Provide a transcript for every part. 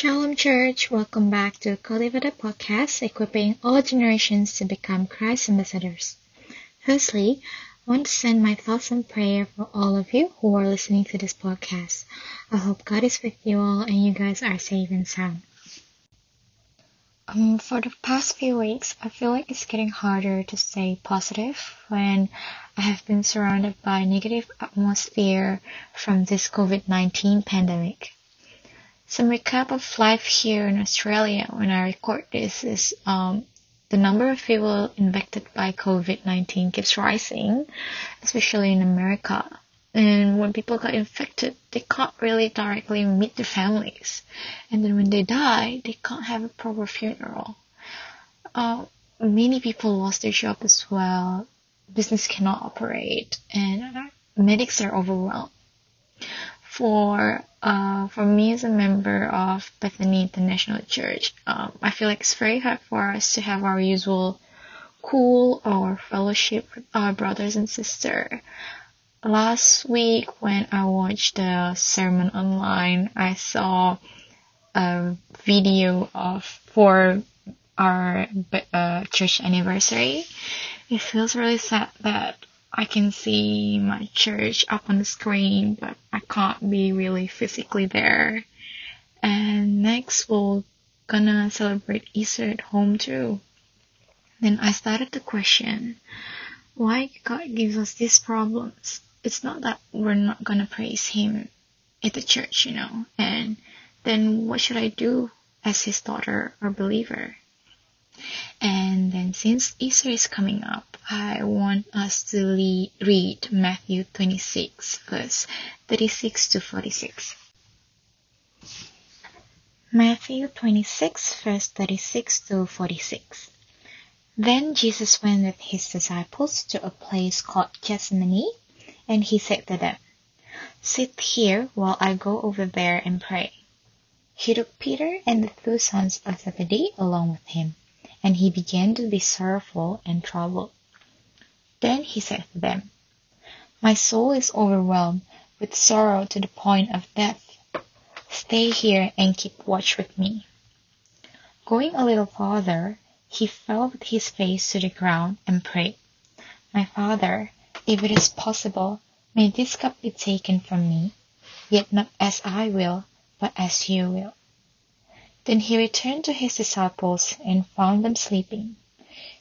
Shalom Church, welcome back to Cultivated Podcast, equipping all generations to become Christ ambassadors. Firstly, I want to send my thoughts and prayer for all of you who are listening to this podcast. I hope God is with you all and you guys are safe and sound. Um, for the past few weeks, I feel like it's getting harder to stay positive when I have been surrounded by negative atmosphere from this COVID-19 pandemic. Some recap of life here in Australia when I record this is um, the number of people infected by COVID-19 keeps rising, especially in America. And when people got infected, they can't really directly meet their families. And then when they die, they can't have a proper funeral. Uh, many people lost their job as well. Business cannot operate, and medics are overwhelmed. For uh, for me as a member of Bethany International Church, um, I feel like it's very hard for us to have our usual cool or fellowship with our brothers and sisters last week when I watched the sermon online, I saw a video of for our uh, church anniversary. It feels really sad that I can see my church up on the screen, but I can't be really physically there. And next we're gonna celebrate Easter at home too. Then I started to question why God gives us these problems it's not that we're not gonna praise him at the church, you know, and then what should I do as his daughter or believer? And then since Easter is coming up, I want us to le- read Matthew 26 verse 36 to 46. Matthew 26 verse 36 to 46. Then Jesus went with his disciples to a place called Gethsemane and he said to them, Sit here while I go over there and pray. He took Peter and the two sons of Zebedee along with him, and he began to be sorrowful and troubled. Then he said to them, My soul is overwhelmed with sorrow to the point of death. Stay here and keep watch with me. Going a little farther, he fell with his face to the ground and prayed, My father, if it is possible, may this cup be taken from me, yet not as I will, but as you will. Then he returned to his disciples and found them sleeping.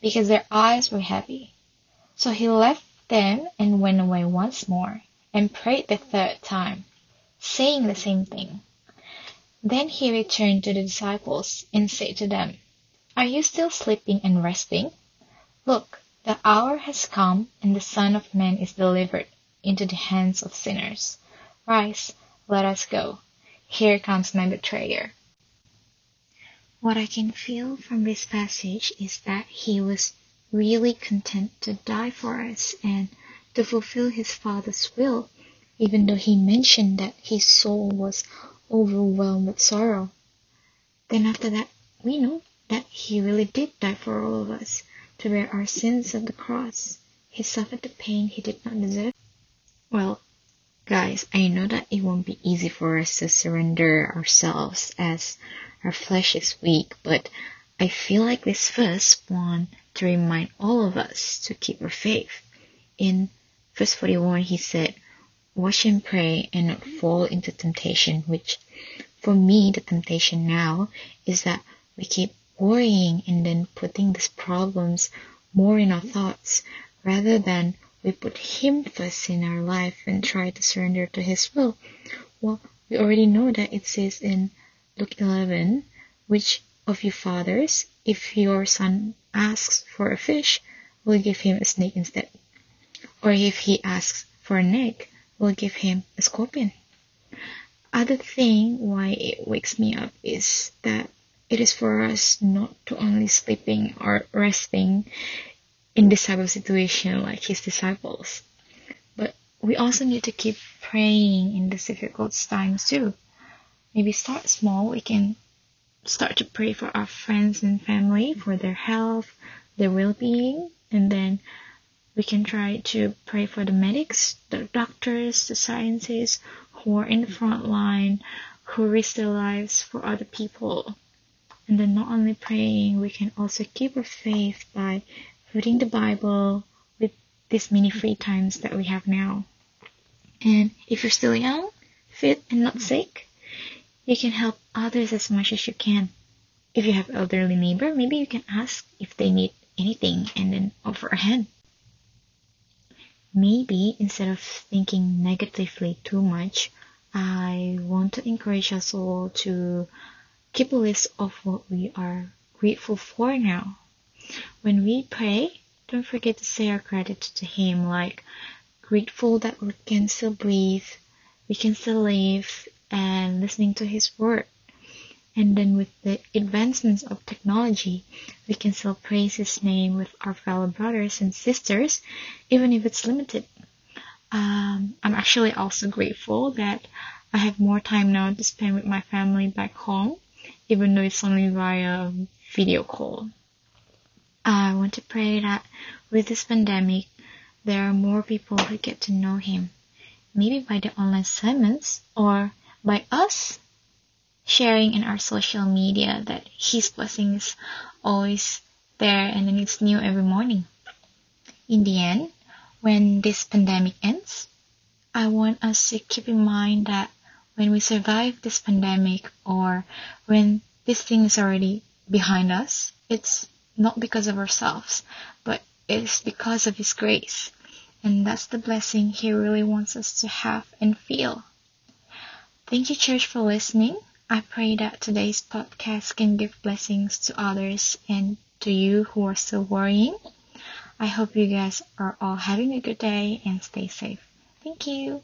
because their eyes were heavy. So he left them and went away once more, and prayed the third time, saying the same thing. Then he returned to the disciples and said to them, Are you still sleeping and resting? Look, the hour has come, and the Son of Man is delivered into the hands of sinners. Rise, let us go. Here comes my betrayer. What I can feel from this passage is that he was really content to die for us and to fulfill his Father's will, even though he mentioned that his soul was overwhelmed with sorrow. Then after that, we know that he really did die for all of us to bear our sins on the cross. He suffered the pain he did not deserve. Well, guys, I know that it won't be easy for us to surrender ourselves as our flesh is weak, but I feel like this verse want to remind all of us to keep our faith. In verse 41, he said, Watch and pray and not fall into temptation, which for me, the temptation now is that we keep worrying and then putting these problems more in our thoughts rather than we put Him first in our life and try to surrender to His will. Well, we already know that it says in Luke 11, which of you fathers, if your son asks for a fish, will give him a snake instead? Or if he asks for an egg, will give him a scorpion? Other thing why it wakes me up is that it is for us not to only sleeping or resting in this type of situation like his disciples, but we also need to keep praying in these difficult times too. Maybe start small. We can start to pray for our friends and family for their health, their well-being, and then we can try to pray for the medics, the doctors, the scientists who are in the front line, who risk their lives for other people. And then not only praying, we can also keep our faith by reading the Bible with these many free times that we have now. And if you're still young, fit, and not sick, you can help others as much as you can. If you have elderly neighbor, maybe you can ask if they need anything and then offer a hand. Maybe instead of thinking negatively too much, I want to encourage us all to keep a list of what we are grateful for now. When we pray, don't forget to say our gratitude to Him, like grateful that we can still breathe, we can still live, and listening to His Word. And then with the advancements of technology, we can still praise His name with our fellow brothers and sisters, even if it's limited. Um, I'm actually also grateful that I have more time now to spend with my family back home, even though it's only via video call. I want to pray that with this pandemic, there are more people who get to know Him, maybe by the online sermons or by us sharing in our social media that His blessing is always there and then it's new every morning. In the end, when this pandemic ends, I want us to keep in mind that when we survive this pandemic or when this thing is already behind us, it's not because of ourselves, but it's because of His grace. And that's the blessing He really wants us to have and feel. Thank you, church, for listening. I pray that today's podcast can give blessings to others and to you who are still worrying. I hope you guys are all having a good day and stay safe. Thank you.